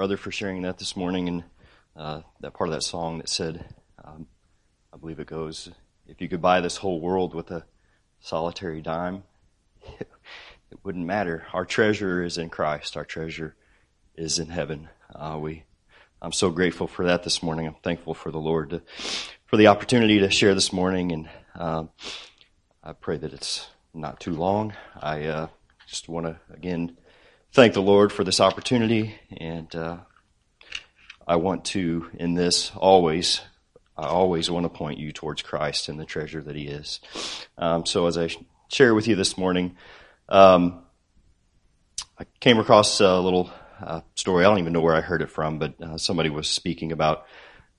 brother for sharing that this morning and uh, that part of that song that said, um, I believe it goes, if you could buy this whole world with a solitary dime, it wouldn't matter. Our treasure is in Christ. Our treasure is in heaven. Uh, we, I'm so grateful for that this morning. I'm thankful for the Lord to, for the opportunity to share this morning, and um, I pray that it's not too long. I uh, just want to again thank the Lord for this opportunity, and uh, I want to, in this, always, I always want to point you towards Christ and the treasure that He is. Um, so, as I share with you this morning, um, I came across a little uh, story. I don't even know where I heard it from, but uh, somebody was speaking about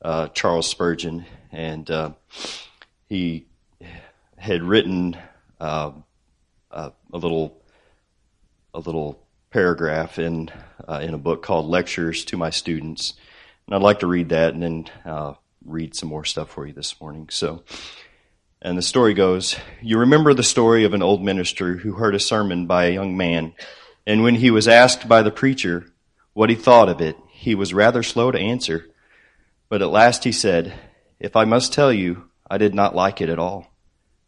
uh, Charles Spurgeon, and uh, he had written uh, a little a little paragraph in uh, in a book called Lectures to My Students, and I'd like to read that and then uh, read some more stuff for you this morning. So, and the story goes: You remember the story of an old minister who heard a sermon by a young man, and when he was asked by the preacher what he thought of it, he was rather slow to answer, but at last he said, "If I must tell you, I did not like it at all.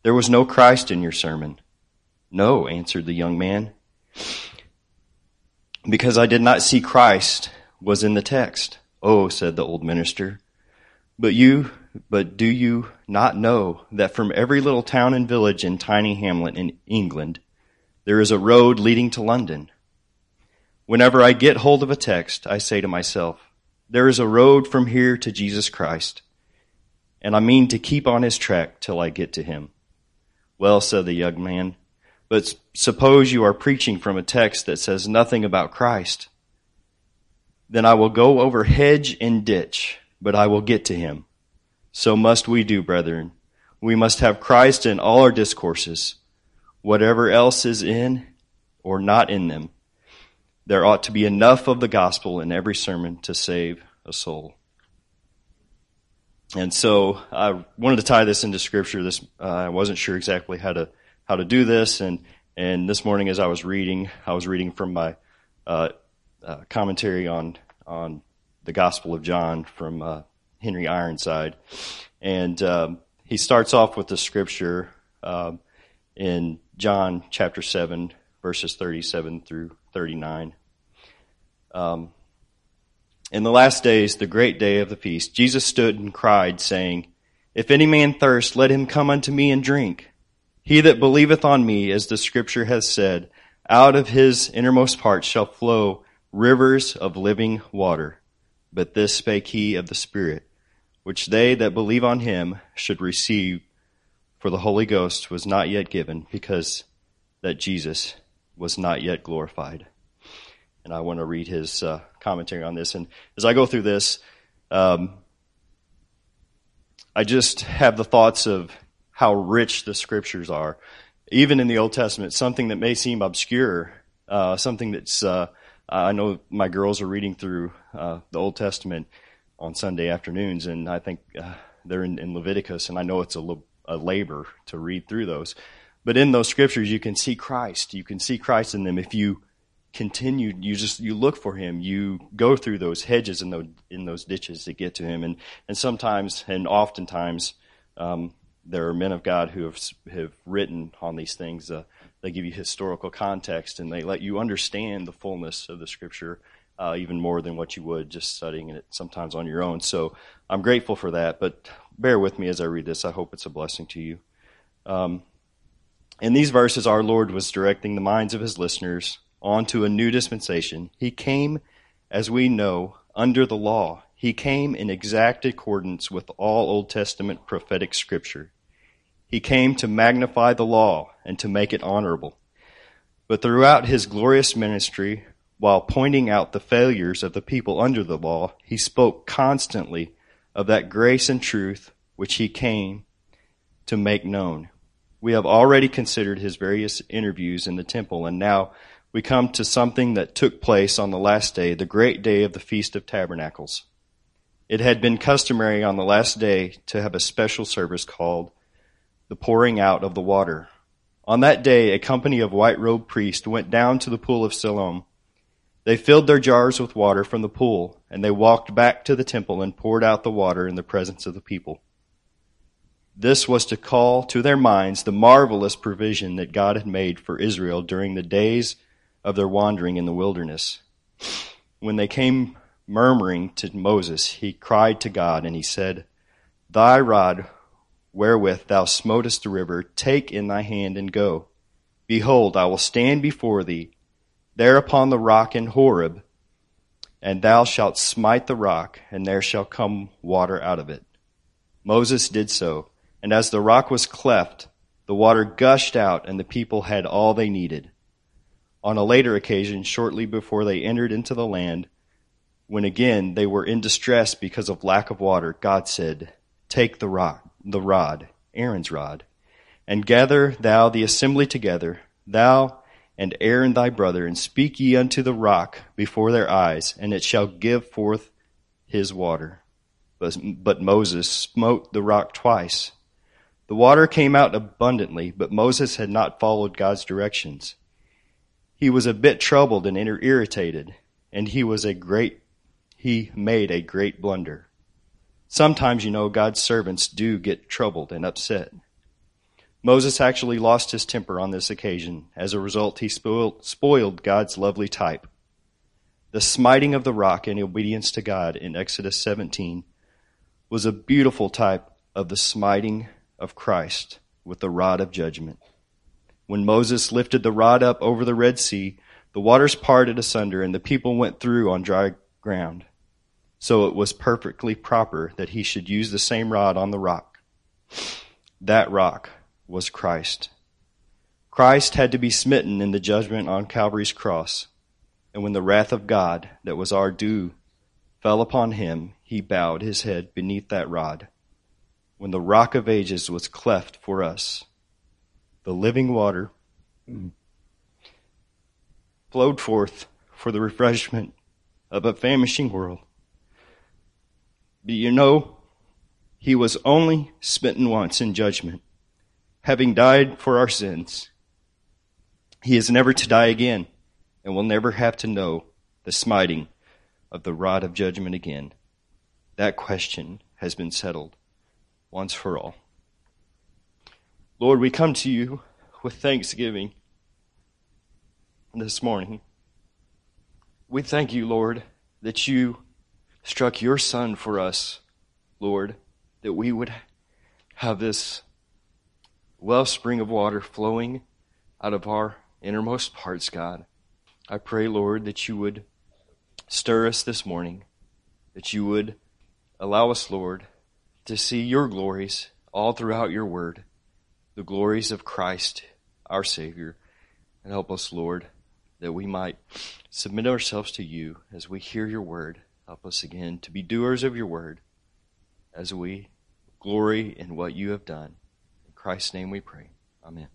There was no Christ in your sermon." No, answered the young man because I did not see Christ was in the text. Oh, said the old minister. But you, but do you not know that from every little town and village and tiny hamlet in England, there is a road leading to London? Whenever I get hold of a text, I say to myself, there is a road from here to Jesus Christ, and I mean to keep on his track till I get to him. Well, said the young man, but suppose you are preaching from a text that says nothing about Christ. Then I will go over hedge and ditch, but I will get to him. So must we do, brethren. We must have Christ in all our discourses, whatever else is in or not in them. There ought to be enough of the gospel in every sermon to save a soul. And so I wanted to tie this into scripture. This uh, I wasn't sure exactly how to how to do this. And, and this morning as I was reading, I was reading from my, uh, uh, commentary on, on the Gospel of John from, uh, Henry Ironside. And, um, he starts off with the scripture, um, in John chapter 7, verses 37 through 39. Um, in the last days, the great day of the feast, Jesus stood and cried, saying, If any man thirst, let him come unto me and drink. He that believeth on me, as the scripture has said, out of his innermost parts shall flow rivers of living water. But this spake he of the Spirit, which they that believe on him should receive, for the Holy Ghost was not yet given, because that Jesus was not yet glorified. And I want to read his uh, commentary on this. And as I go through this, um, I just have the thoughts of how rich the scriptures are. Even in the Old Testament, something that may seem obscure, uh, something that's, uh, I know my girls are reading through uh, the Old Testament on Sunday afternoons, and I think uh, they're in, in, Leviticus, and I know it's a, a labor to read through those. But in those scriptures, you can see Christ. You can see Christ in them if you continue. You just you look for Him. You go through those hedges and those in those ditches to get to Him. And and sometimes and oftentimes, um, there are men of God who have have written on these things. Uh, they give you historical context and they let you understand the fullness of the Scripture uh, even more than what you would just studying it sometimes on your own. So I'm grateful for that. But bear with me as I read this. I hope it's a blessing to you. Um, in these verses, our Lord was directing the minds of His listeners onto a new dispensation. He came, as we know, under the law. He came in exact accordance with all Old Testament prophetic scripture. He came to magnify the law and to make it honorable. But throughout his glorious ministry, while pointing out the failures of the people under the law, he spoke constantly of that grace and truth which he came to make known. We have already considered his various interviews in the temple, and now we come to something that took place on the last day, the great day of the Feast of Tabernacles. It had been customary on the last day to have a special service called the pouring out of the water. On that day, a company of white robed priests went down to the pool of Siloam. They filled their jars with water from the pool, and they walked back to the temple and poured out the water in the presence of the people. This was to call to their minds the marvelous provision that God had made for Israel during the days of their wandering in the wilderness. When they came murmuring to Moses, he cried to God and he said, Thy rod wherewith thou smotest the river, take in thy hand and go. Behold, I will stand before thee there upon the rock in Horeb, and thou shalt smite the rock, and there shall come water out of it. Moses did so, and as the rock was cleft, the water gushed out, and the people had all they needed. On a later occasion, shortly before they entered into the land, when again they were in distress because of lack of water, God said, Take the rock, the rod, Aaron's rod, and gather thou the assembly together, thou and Aaron thy brother, and speak ye unto the rock before their eyes, and it shall give forth his water. But, but Moses smote the rock twice. The water came out abundantly, but Moses had not followed God's directions. He was a bit troubled and irritated, and he was a great, he made a great blunder. Sometimes, you know, God's servants do get troubled and upset. Moses actually lost his temper on this occasion. As a result, he spoiled, spoiled God's lovely type. The smiting of the rock in obedience to God in Exodus 17 was a beautiful type of the smiting of Christ with the rod of judgment. When Moses lifted the rod up over the Red Sea, the waters parted asunder and the people went through on dry ground. So it was perfectly proper that he should use the same rod on the rock. That rock was Christ. Christ had to be smitten in the judgment on Calvary's cross. And when the wrath of God that was our due fell upon him, he bowed his head beneath that rod. When the rock of ages was cleft for us, the living water flowed forth for the refreshment of a famishing world. But you know, he was only smitten once in judgment having died for our sins, he is never to die again and will never have to know the smiting of the rod of judgment again. That question has been settled once for all. Lord, we come to you with thanksgiving this morning. We thank you, Lord, that you struck your Son for us, Lord, that we would have this wellspring of water flowing out of our innermost parts, God. I pray, Lord, that you would stir us this morning, that you would allow us, Lord, to see your glories all throughout your word, the glories of Christ, our Savior, and help us, Lord, that we might submit ourselves to you as we hear your word. Help us again to be doers of your word as we glory in what you have done. In Christ's name we pray. Amen.